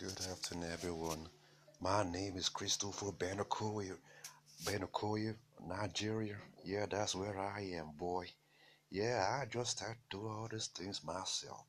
Good afternoon, everyone. My name is Christopher Benakoya, Benakoya, Nigeria. Yeah, that's where I am, boy. Yeah, I just had to do all these things myself.